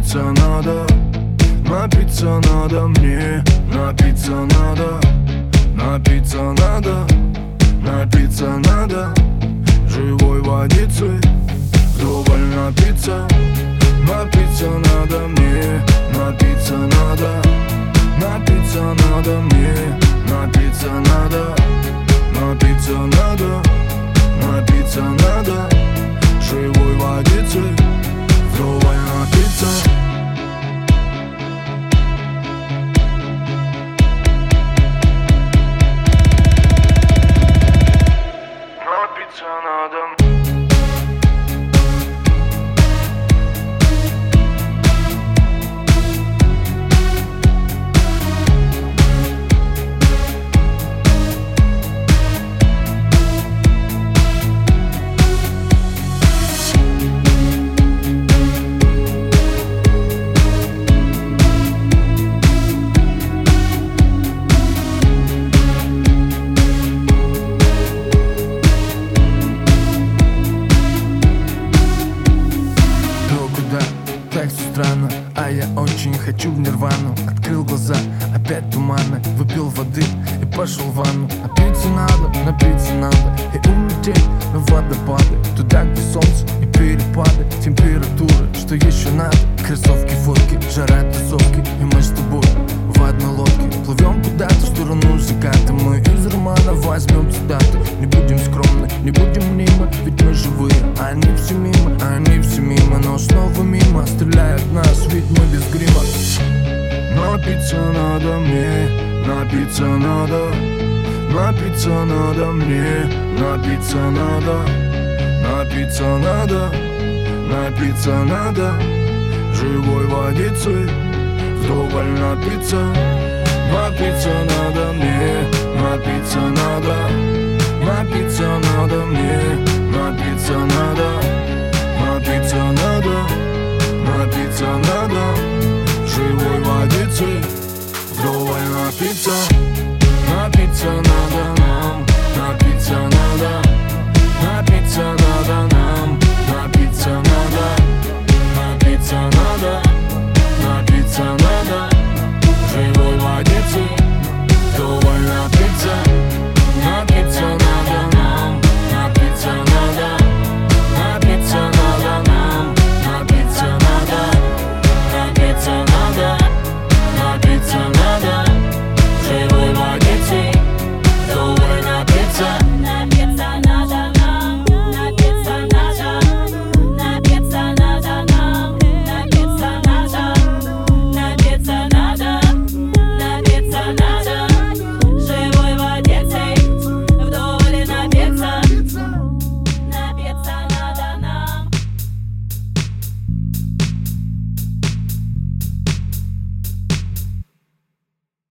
Напиться надо, напиться надо мне Напиться надо, напиться надо Напиться надо живой водицы Вдоволь напиться, напиться надо мне Напиться надо, напиться надо мне Напиться надо, напиться надо Напиться надо, напиться надо Странно А я очень хочу в нирвану. Открыл глаза, опять туманно Выпил воды и пошел в ванну. Напиться надо, напиться надо И улететь на водопады. Туда, где солнце и перепады Температуры, что еще надо? Кроссовки, фотки, жара, тусовки. И мы с тобой в одной лодке. Плывем куда-то в сторону заката. Мы из романа возьмем цитаты Не будем скромны, не будем мнимы Ведь мы живые, а они все мимо Они все Напиться надо мне, напиться надо Напиться надо мне, напиться надо Напиться надо, напиться надо Живой водицей вдоволь напиться Напиться надо мне,